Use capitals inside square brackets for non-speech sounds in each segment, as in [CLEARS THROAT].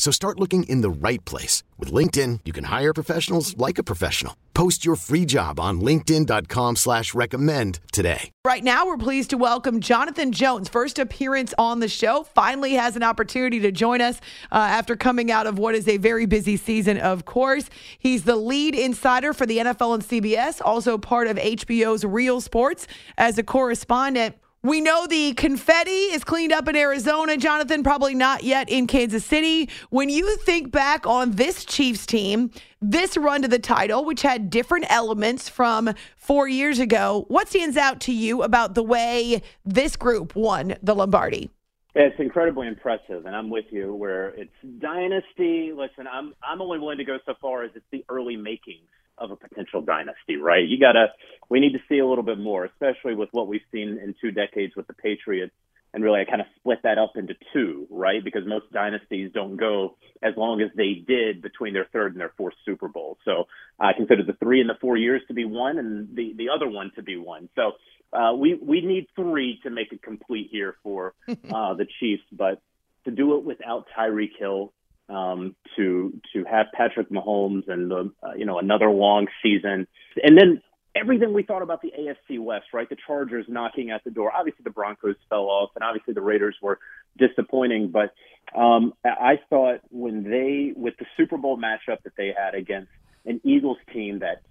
So start looking in the right place. With LinkedIn, you can hire professionals like a professional. Post your free job on linkedin.com slash recommend today. Right now, we're pleased to welcome Jonathan Jones. First appearance on the show. Finally has an opportunity to join us uh, after coming out of what is a very busy season, of course. He's the lead insider for the NFL and CBS, also part of HBO's Real Sports as a correspondent. We know the confetti is cleaned up in Arizona, Jonathan, probably not yet in Kansas City. When you think back on this Chiefs team, this run to the title, which had different elements from four years ago, what stands out to you about the way this group won the Lombardi? It's incredibly impressive, and I'm with you. Where it's dynasty. Listen, I'm I'm only willing to go so far as it's the early makings of a potential dynasty, right? You gotta, we need to see a little bit more, especially with what we've seen in two decades with the Patriots, and really I kind of split that up into two, right? Because most dynasties don't go as long as they did between their third and their fourth Super Bowl. So I consider the three and the four years to be one, and the the other one to be one. So uh, we we need three to make it complete here for [LAUGHS] uh, the Chiefs, but to do it without Tyreek Hill um, to to have Patrick Mahomes and the uh, you know another long season, and then everything we thought about the AFC West, right? The Chargers knocking at the door. Obviously, the Broncos fell off, and obviously the Raiders were disappointing. But um, I thought when they with the Super Bowl matchup that they had against an Eagles team that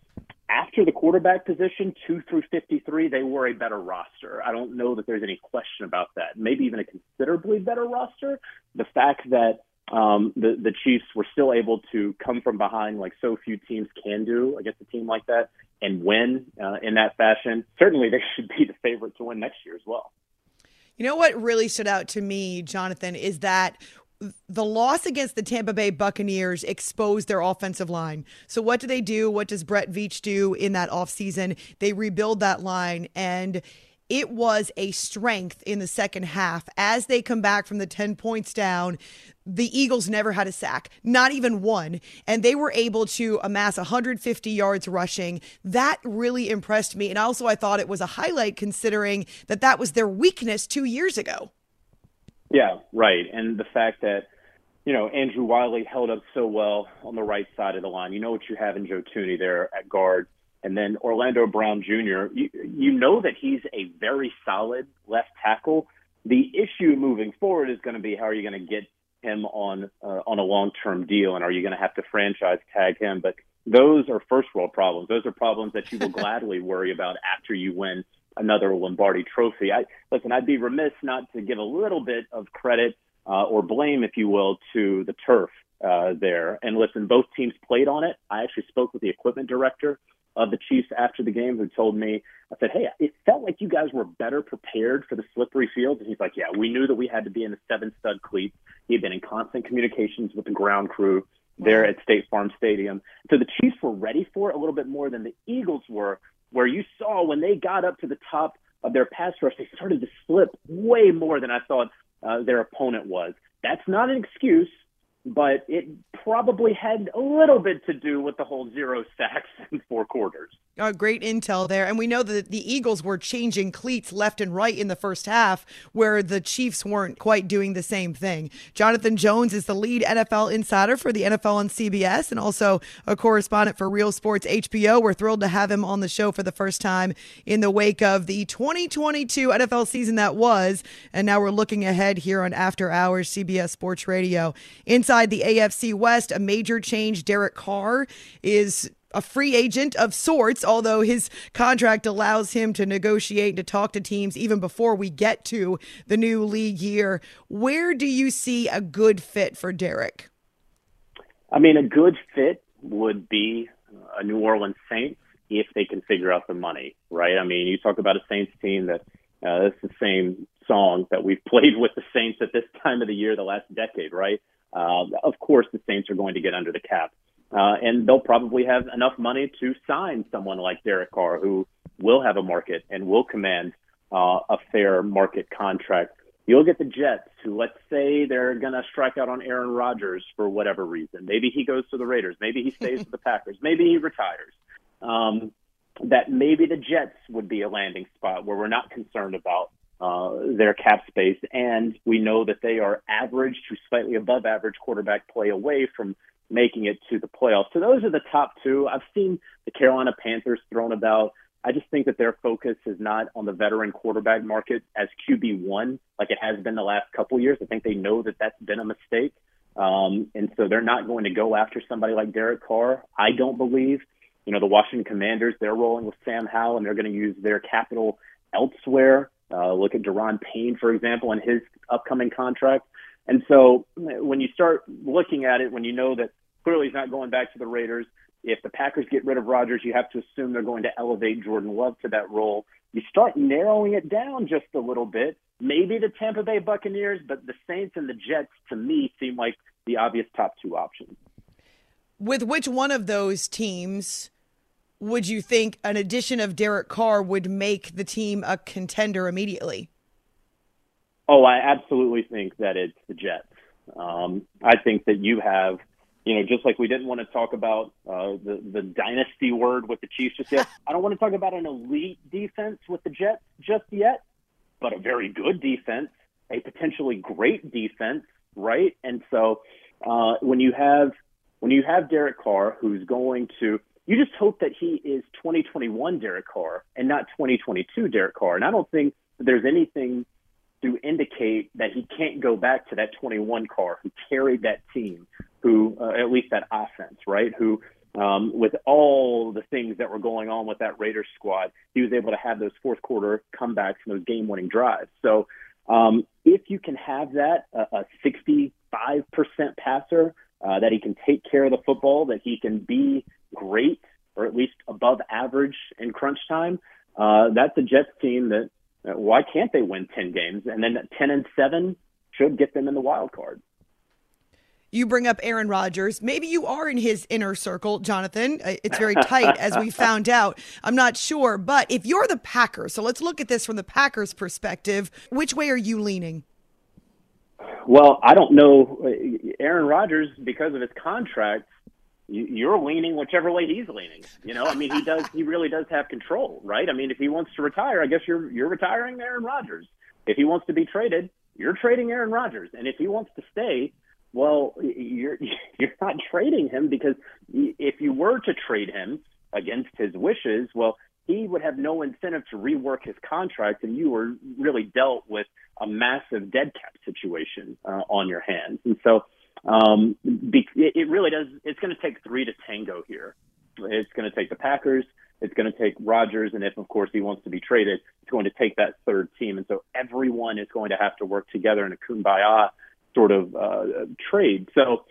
after the quarterback position, two through 53, they were a better roster. I don't know that there's any question about that. Maybe even a considerably better roster. The fact that um, the the Chiefs were still able to come from behind like so few teams can do against a team like that and win uh, in that fashion. Certainly, they [LAUGHS] should be the favorite to win next year as well. You know what really stood out to me, Jonathan, is that the loss against the Tampa Bay Buccaneers exposed their offensive line. So what do they do? What does Brett Veach do in that offseason? They rebuild that line and it was a strength in the second half as they come back from the 10 points down the Eagles never had a sack, not even one, and they were able to amass 150 yards rushing. That really impressed me, and also I thought it was a highlight considering that that was their weakness 2 years ago. Yeah, right. And the fact that you know, Andrew Wylie held up so well on the right side of the line. You know what you have in Joe Thuney there at guard. And then Orlando Brown Jr., you, you know that he's a very solid left tackle. The issue moving forward is going to be how are you going to get him on uh, on a long term deal, and are you going to have to franchise tag him? But those are first world problems. Those are problems that you will gladly [LAUGHS] worry about after you win another Lombardi Trophy. I listen. I'd be remiss not to give a little bit of credit uh, or blame, if you will, to the turf uh, there. And listen, both teams played on it. I actually spoke with the equipment director of the Chiefs after the game who told me, I said, hey, it felt like you guys were better prepared for the slippery field. And he's like, yeah, we knew that we had to be in the seven stud cleats. He had been in constant communications with the ground crew there at State Farm Stadium. So the Chiefs were ready for it a little bit more than the Eagles were, where you saw when they got up to the top of their pass rush, they started to slip way more than I thought uh, their opponent was. That's not an excuse but it probably had a little bit to do with the whole zero sacks [LAUGHS] in four quarters. Uh, great intel there. And we know that the Eagles were changing cleats left and right in the first half, where the Chiefs weren't quite doing the same thing. Jonathan Jones is the lead NFL insider for the NFL on CBS and also a correspondent for Real Sports HBO. We're thrilled to have him on the show for the first time in the wake of the 2022 NFL season that was. And now we're looking ahead here on After Hours CBS Sports Radio. Inside the AFC West, a major change. Derek Carr is a free agent of sorts, although his contract allows him to negotiate and to talk to teams even before we get to the new league year. Where do you see a good fit for Derek? I mean, a good fit would be a New Orleans Saints if they can figure out the money, right? I mean, you talk about a Saints team that uh, it's the same song that we've [LAUGHS] played with the Saints at this time of the year the last decade, right? Uh, of course, the Saints are going to get under the cap uh, and they'll probably have enough money to sign someone like Derek Carr, who will have a market and will command uh, a fair market contract. You'll get the Jets, who let's say they're going to strike out on Aaron Rodgers for whatever reason. Maybe he goes to the Raiders. Maybe he stays with the Packers. [LAUGHS] Maybe he retires. Um, that maybe the Jets would be a landing spot where we're not concerned about uh, their cap space, and we know that they are average to slightly above average quarterback play away from making it to the playoffs. So those are the top two. I've seen the Carolina Panthers thrown about. I just think that their focus is not on the veteran quarterback market as QB one like it has been the last couple years. I think they know that that's been a mistake, um, and so they're not going to go after somebody like Derek Carr. I don't believe. You know, the Washington Commanders they're rolling with Sam Howell and they're going to use their capital elsewhere. Uh, look at Daron Payne, for example, and his upcoming contract. And so when you start looking at it, when you know that clearly he's not going back to the Raiders, if the Packers get rid of Rodgers, you have to assume they're going to elevate Jordan Love to that role. You start narrowing it down just a little bit. Maybe the Tampa Bay Buccaneers, but the Saints and the Jets, to me, seem like the obvious top two options. With which one of those teams would you think an addition of Derek Carr would make the team a contender immediately? Oh, I absolutely think that it's the Jets. Um, I think that you have, you know, just like we didn't want to talk about uh, the the dynasty word with the Chiefs just yet. [LAUGHS] I don't want to talk about an elite defense with the Jets just yet, but a very good defense, a potentially great defense, right? And so uh, when you have when you have Derek Carr, who's going to you just hope that he is 2021 Derek Carr and not 2022 Derek Carr. And I don't think that there's anything to indicate that he can't go back to that 21 Carr who carried that team, who uh, at least that offense, right? Who um, with all the things that were going on with that Raiders squad, he was able to have those fourth quarter comebacks and those game winning drives. So um, if you can have that, uh, a 65% passer, uh, that he can take care of the football, that he can be great or at least above average in crunch time, uh, that's a Jets team that uh, why can't they win 10 games? And then 10 and 7 should get them in the wild card. You bring up Aaron Rodgers. Maybe you are in his inner circle, Jonathan. Uh, it's very tight, as we [LAUGHS] found out. I'm not sure. But if you're the Packers, so let's look at this from the Packers' perspective, which way are you leaning? Well, I don't know. Aaron Rodgers, because of his contract, you're leaning whichever way he's leaning. You know, I mean, he does. He really does have control, right? I mean, if he wants to retire, I guess you're you're retiring Aaron Rodgers. If he wants to be traded, you're trading Aaron Rodgers. And if he wants to stay, well, you're [LAUGHS] you're not trading him because if you were to trade him against his wishes, well, he would have no incentive to rework his contract, and you were really dealt with a massive dead cap situation uh, on your hands. And so um, it really does. It's going to take three to tango here. It's going to take the Packers. It's going to take Rodgers, and if of course he wants to be traded, it's going to take that third team. And so everyone is going to have to work together in a kumbaya sort of uh, trade. So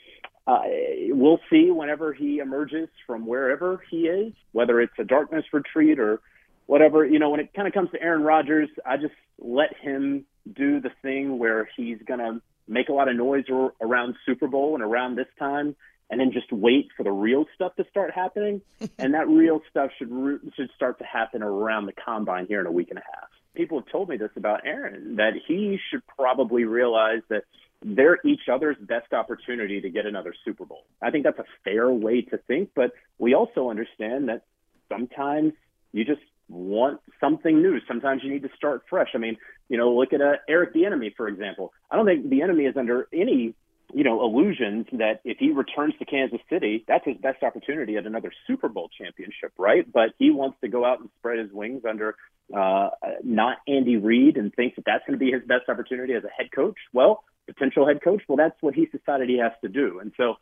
uh, we'll see whenever he emerges from wherever he is, whether it's a darkness retreat or whatever. You know, when it kind of comes to Aaron Rodgers, I just let him do the thing where he's going to make a lot of noise around Super Bowl and around this time, and then just wait for the real stuff to start happening. [LAUGHS] and that real stuff should should start to happen around the combine here in a week and a half. People have told me this about Aaron that he should probably realize that they're each other's best opportunity to get another Super Bowl. I think that's a fair way to think, but we also understand that sometimes you just want something new. Sometimes you need to start fresh. I mean, you know, look at uh, Eric Bieniemy for example. I don't think Bieniemy is under any you know, illusions that if he returns to Kansas City, that's his best opportunity at another Super Bowl championship, right? But he wants to go out and spread his wings under uh, not Andy Reid and thinks that that's going to be his best opportunity as a head coach. Well, potential head coach, well, that's what he's decided he has to do. And so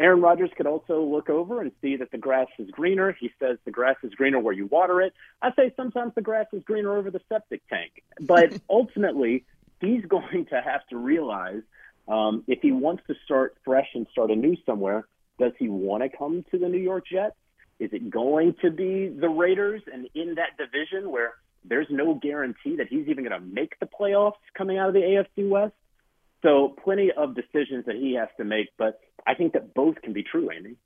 Aaron Rodgers could also look over and see that the grass is greener. He says the grass is greener where you water it. I say sometimes the grass is greener over the septic tank. But [LAUGHS] ultimately, he's going to have to realize – um, if he wants to start fresh and start anew somewhere, does he want to come to the New York Jets? Is it going to be the Raiders and in that division where there's no guarantee that he's even going to make the playoffs coming out of the AFC West? So, plenty of decisions that he has to make, but I think that both can be true, Andy.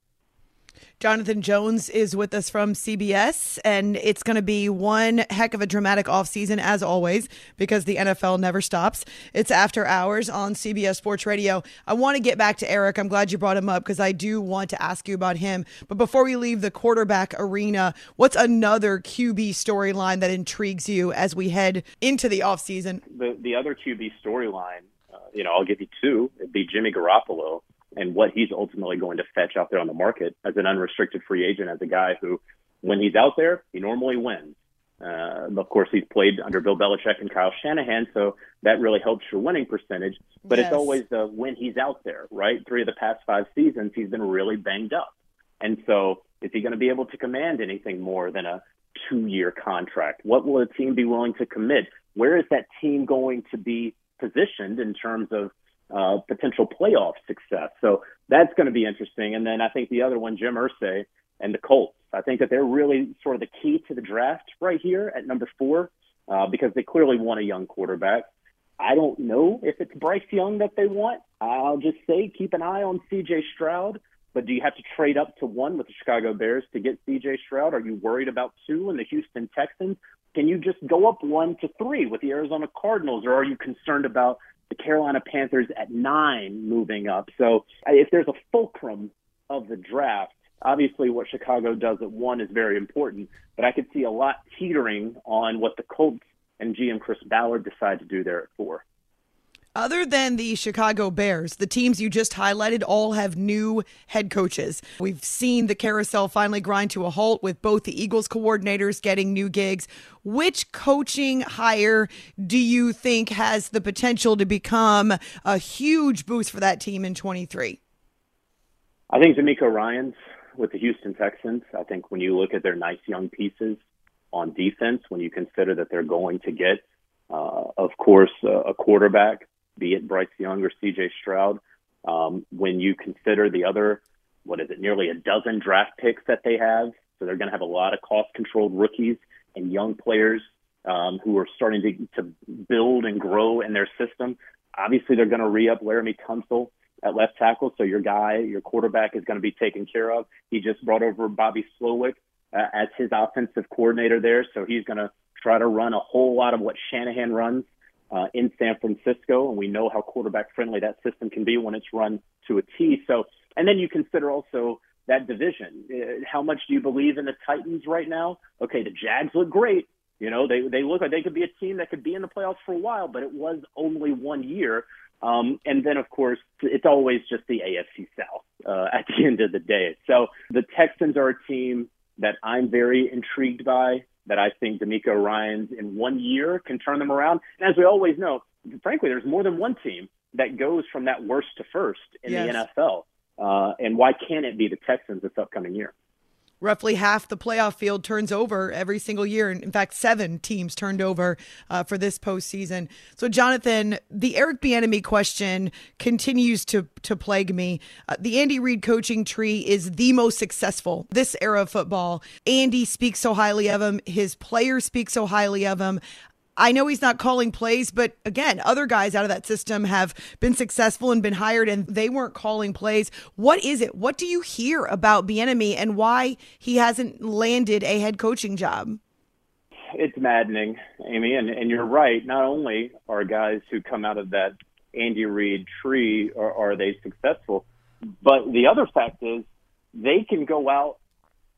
Jonathan Jones is with us from CBS, and it's going to be one heck of a dramatic offseason, as always, because the NFL never stops. It's after hours on CBS Sports Radio. I want to get back to Eric. I'm glad you brought him up because I do want to ask you about him. But before we leave the quarterback arena, what's another QB storyline that intrigues you as we head into the offseason? The, the other QB storyline, you know, I'll give you two. It'd be Jimmy Garoppolo and what he's ultimately going to fetch out there on the market as an unrestricted free agent, as a guy who, when he's out there, he normally wins. Uh, of course, he's played under Bill Belichick and Kyle Shanahan, so that really helps your winning percentage. But yes. it's always the when he's out there, right? Three of the past five seasons, he's been really banged up. And so, is he going to be able to command anything more than a two year contract? What will a team be willing to commit? Where is that team going to be positioned in terms of uh, potential playoff success. So that's going to be interesting. And then I think the other one, Jim Irsay and the Colts. I think that they're really sort of the key to the draft right here at number four uh, because they clearly want a young quarterback. I don't know if it's Bryce Young that they want. I'll just say keep an eye on C.J. Stroud. But do you have to trade up to one with the Chicago Bears to get C.J. Stroud? Are you worried about two in the Houston Texans? Can you just go up one to three with the Arizona Cardinals, or are you concerned about the Carolina Panthers at nine moving up. So if there's a fulcrum of the draft, obviously what Chicago does at one is very important, but I could see a lot teetering on what the Colts and GM Chris Ballard decide to do there at four. Other than the Chicago Bears, the teams you just highlighted all have new head coaches. We've seen the carousel finally grind to a halt with both the Eagles coordinators getting new gigs. Which coaching hire do you think has the potential to become a huge boost for that team in 23? I think DeMeco Ryans with the Houston Texans. I think when you look at their nice young pieces on defense, when you consider that they're going to get, uh, of course, uh, a quarterback be it Bryce Young or C.J. Stroud. Um, when you consider the other, what is it, nearly a dozen draft picks that they have, so they're going to have a lot of cost-controlled rookies and young players um, who are starting to, to build and grow in their system. Obviously, they're going to re-up Laremy Tunsil at left tackle, so your guy, your quarterback, is going to be taken care of. He just brought over Bobby Slowik uh, as his offensive coordinator there, so he's going to try to run a whole lot of what Shanahan runs uh, in San Francisco, and we know how quarterback friendly that system can be when it's run to a T. So, and then you consider also that division. Uh, how much do you believe in the Titans right now? Okay, the Jags look great. You know, they they look like they could be a team that could be in the playoffs for a while, but it was only one year. Um, and then, of course, it's always just the AFC South uh, at the end of the day. So the Texans are a team that I'm very intrigued by that I think DeMeco Ryans in one year can turn them around. And as we always know, frankly, there's more than one team that goes from that worst to first in yes. the NFL. Uh, and why can't it be the Texans this upcoming year? Roughly half the playoff field turns over every single year. And in fact, seven teams turned over uh, for this postseason. So, Jonathan, the Eric Bieniemy question continues to to plague me. Uh, the Andy Reid coaching tree is the most successful this era of football. Andy speaks so highly of him. His players speak so highly of him. I know he's not calling plays, but again, other guys out of that system have been successful and been hired and they weren't calling plays. What is it? What do you hear about Bieniemy and why he hasn't landed a head coaching job? It's maddening, Amy, and, and you're right. Not only are guys who come out of that Andy Reid tree are, are they successful, but the other fact is they can go out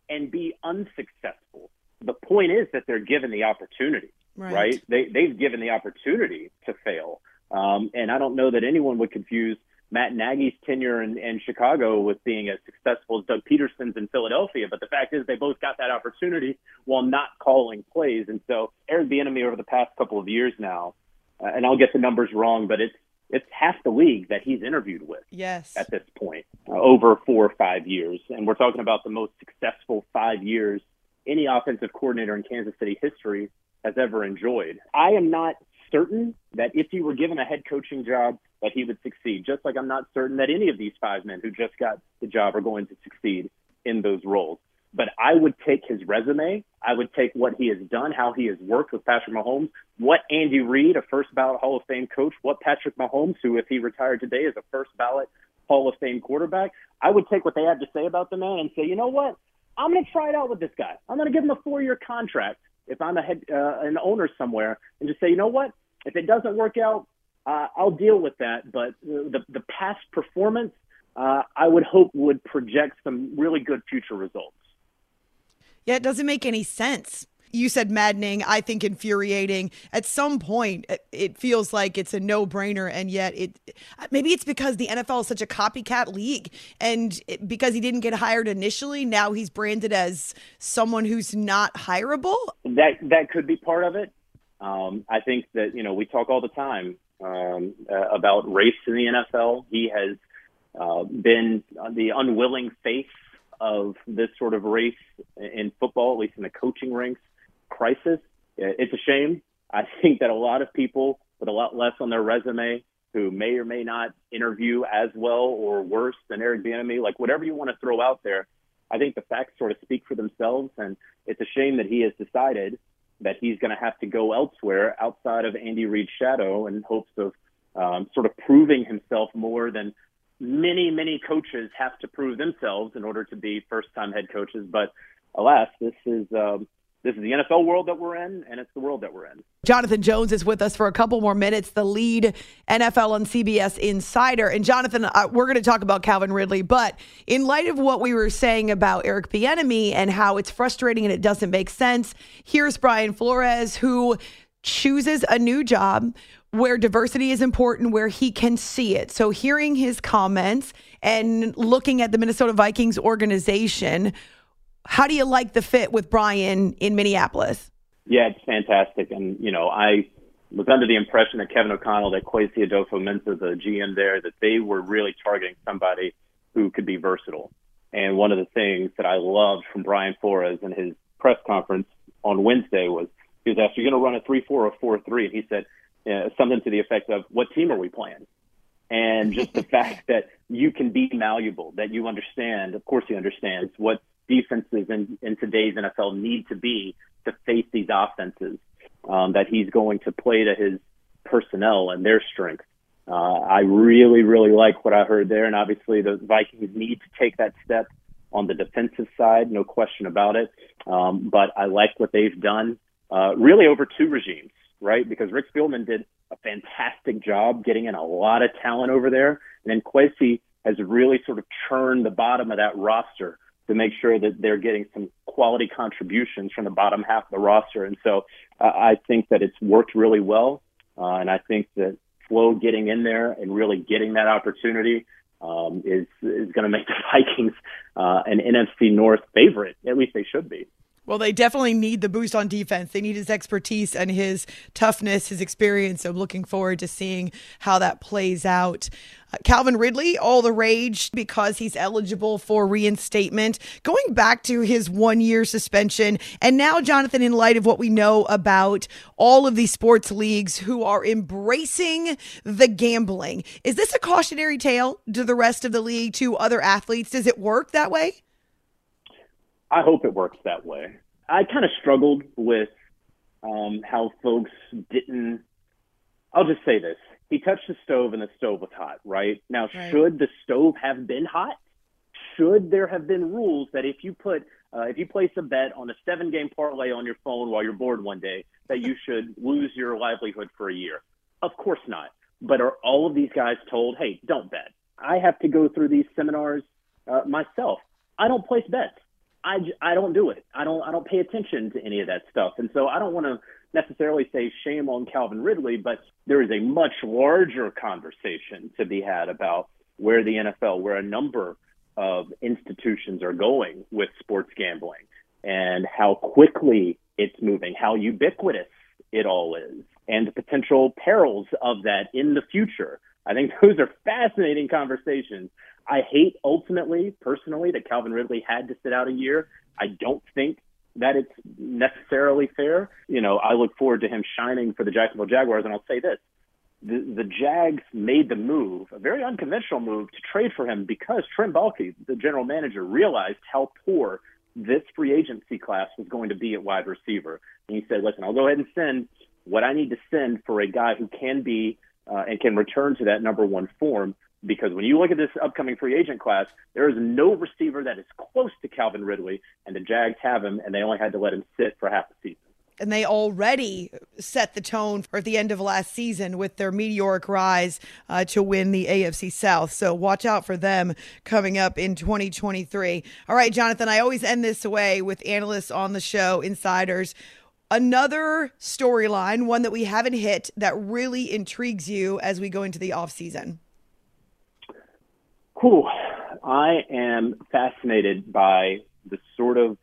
and be unsuccessful. The point is that they're given the opportunity, right? right? They they've given the opportunity to fail, um, and I don't know that anyone would confuse Matt Nagy's tenure in, in Chicago with being as successful as Doug Pederson's in Philadelphia. But the fact is, they both got that opportunity while not calling plays. And so Eric Bieniemy over the past couple of years now, uh, and I'll get the numbers wrong, but it's it's half the league that he's interviewed with. Yes. At this point, uh, over four or five years, and we're talking about the most successful five years any offensive coordinator in Kansas City history has ever enjoyed. I am not certain that if he were given a head coaching job, that he would succeed. Just like I'm not certain that any of these five men who just got the job are going to succeed in those roles. But I would take his resume. I would take what he has done, how he has worked with Patrick Mahomes, what Andy Reid, a first ballot Hall of Fame coach, what Patrick Mahomes, who if he retired today is a first ballot Hall of Fame quarterback. I would take what they had to say about the man and say, you know what? I'm going to try it out with this guy. I'm going to give him a four-year contract if I'm a head, uh, an owner somewhere, and just say, you know what? If it doesn't work out, uh, I'll deal with that. But the the past performance, uh, I would hope would project some really good future results. Yeah, it doesn't make any sense. You said maddening. I think infuriating. At some point, it feels like it's a no-brainer, and yet it maybe it's because the NFL is such a copycat league, and it, because he didn't get hired initially, now he's branded as someone who's not hireable. That that could be part of it. Um, I think that you know we talk all the time um, uh, about race in the NFL. He has uh, been the unwilling face of this sort of race in football, at least in the coaching ranks crisis. It's a shame. I [LAUGHS] think that a lot of people with a lot less on their resume who may or may not interview as well or worse than Eric Bieniemy, like whatever you want to throw out there, I think the facts sort of speak for themselves. And it's a shame that he has decided that he's going to have to go elsewhere outside of Andy Reid's shadow in hopes of um, sort of proving himself more than many, many coaches have to prove themselves in order to be first time head coaches. But alas, this is. Um, this is the NFL world that we're in, and it's the world that we're in. Jonathan Jones is with us for a couple more minutes, the lead NFL and CBS insider. And Jonathan, uh, we're going to talk about Calvin Ridley, but in light of what we were saying about Eric Bieniemy and how it's frustrating and it doesn't make sense, here's Brian Flores who chooses a new job where diversity is important, where he can see it. So, hearing his comments and looking at the Minnesota Vikings organization, how do you like the fit with Brian in Minneapolis? Yeah, it's fantastic. And, you know, I was under the impression that Kevin O'Connell, that Kwesi Adofo-Mensah, the GM there, that they were really targeting somebody who could be versatile. And one of the things that I loved from Brian Flores in his press conference on Wednesday was he was asked, "You're going to run a three-four or four-three?" And he said uh, something to the effect of, "What team are we playing?" And just the [LAUGHS] fact that you can be malleable, that you understand. Of course, he understands what defenses in, in today's NFL need to be to face these offenses. Um, that he's going to play to his personnel and their strength. Uh, I really, really like what I heard there, and obviously the Vikings need to take that step on the defensive side, no question about it. Um, but I like what they've done, uh, really over two regimes, right? Because Rick Spielman did a fantastic job getting in a lot of talent over there, and then Kwesi has really sort of churned the bottom of that roster to make sure that they're getting some quality contributions from the bottom half of the roster. And so uh, I think that it's worked really well. Uh, and I think that Flo getting in there and really getting that opportunity um, is is going to make the [LAUGHS] Vikings uh, an NFC North favorite. At least they should be. Well, they definitely need the boost on defense. They need his expertise and his toughness, his experience. So, I'm looking forward to seeing how that plays out. Uh, Calvin Ridley, all the rage because he's eligible for reinstatement, going back to his one year suspension. And now, Jonathan, in light of what we know about all of these sports leagues who are embracing the gambling, is this a cautionary tale to the rest of the league, to other athletes? Does it work that way? I hope it works that way. I kind of struggled with um, how folks didn't. I'll just say this: he touched the stove, and the stove was hot. Right now, right. should the stove have been hot? Should there have been rules that if you put uh, if you place a bet on a seven game parlay on your phone while you're bored one day, that you should lose your livelihood for a year? Of course not. But are all of these guys told, hey, don't bet? I have to go through these seminars uh, myself. I don't place bets. I, I don't do it. I don't I don't pay attention to any of that stuff, and so I don't want to necessarily say shame on Calvin Ridley, but there is a much larger conversation to be had about where the NFL, where a number of institutions are going with sports gambling, and how quickly it's moving, how ubiquitous it all is, and the potential perils of that in the future. I think [LAUGHS] those are fascinating conversations. I hate ultimately, personally, that Calvin Ridley had to sit out a year. I don't think that it's necessarily fair. You know, I look forward to him shining for the Jacksonville Jaguars, and I'll say this. The, the Jags made the move, a very unconventional move, to trade for him because Trent Baalke, the general manager, realized how poor this free agency class was going to be at wide receiver. And he said, listen, I'll go ahead and send what I need to send for a guy who can be uh, and can return to that number one form. Because when you look at this upcoming free agent class, there is no receiver that is close to Calvin Ridley, and the Jags have him, and they only had to let him sit for half the season and they already set the tone for the end of last season with their meteoric rise uh, to win the AFC South. So watch out for them coming up in 2023. All right, Jonathan, I always end this way with analysts on the show, insiders. Another storyline, one that we haven't hit, that really intrigues you as we go into the offseason. I am fascinated by the sort of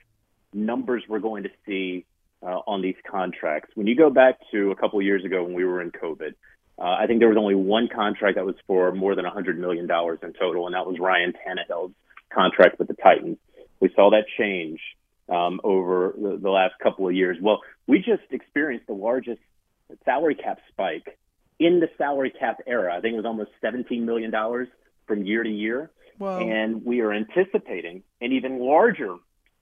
numbers we're going to see uh, on these contracts. When you go back to a couple of years ago when we were in COVID, uh, I think there was only one contract that was for more than $100 million in total, and that was Ryan Tannehill's contract with the Titans. We saw that change um, over the, the last couple of years. Well, we just experienced the largest salary cap spike in the salary cap era. I think it was almost $17 million from year to year. Whoa. And we are anticipating an even larger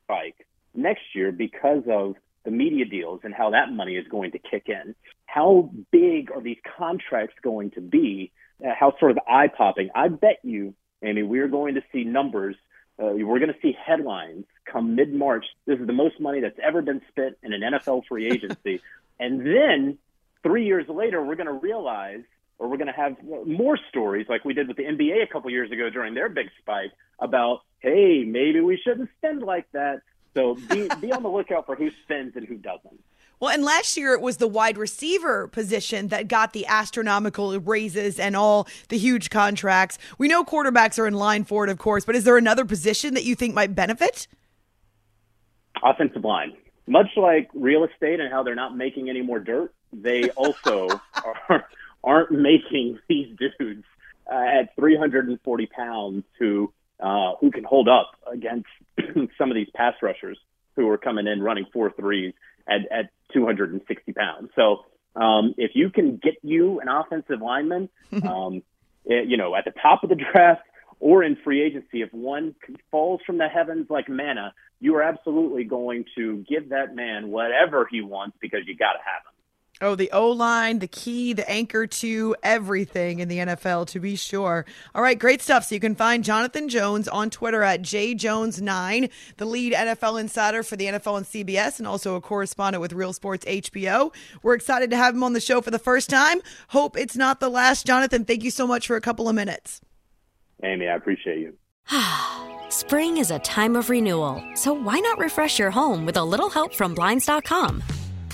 spike next year because of the media deals and how that money is going to kick in. How big are these contracts going to be? Uh, how sort of eye popping? I bet you, Amy, we're going to see numbers. Uh, we're going to see headlines come mid March. This is the most money that's ever been spent in an NFL free agency. [LAUGHS] and then three years later, we're going to realize or we're going to have more stories like we did with the NBA a couple years ago during their big spike about, hey, maybe we shouldn't spend like that. So be, [LAUGHS] be on the lookout for who spends and who doesn't. Well, and last year it was the wide receiver position that got the astronomical raises and all the huge contracts. We know quarterbacks are in line for it, of course, but is there another position that you think might benefit? Offensive line. Much like real estate and how they're not making any more dirt, they [LAUGHS] also are aren't [LAUGHS] making these dudes uh, at 340 pounds who uh, who can hold up against [CLEARS THROAT] some of these pass rushers who are coming in running four threes at, at 260 pounds. So um, if you can get you an offensive lineman, [LAUGHS] um, it, eh, you know, at the top of the draft or in free agency, if one falls from the heavens like manna, you are absolutely going to give that man whatever he wants because you got to have him. Oh, the O line, the key, the anchor to everything in the NFL, to be sure. All right, great stuff. So you can find Jonathan Jones on Twitter at jjones9, the lead NFL insider for the NFL and CBS, and also a correspondent with Real Sports HBO. We're excited to have him on the show for the first time. Hope it's not the last. Jonathan, thank you so much for a couple of minutes. Amy, I appreciate you. [SIGHS] Spring is a time of renewal, so why not refresh your home with a little help from Blinds.com?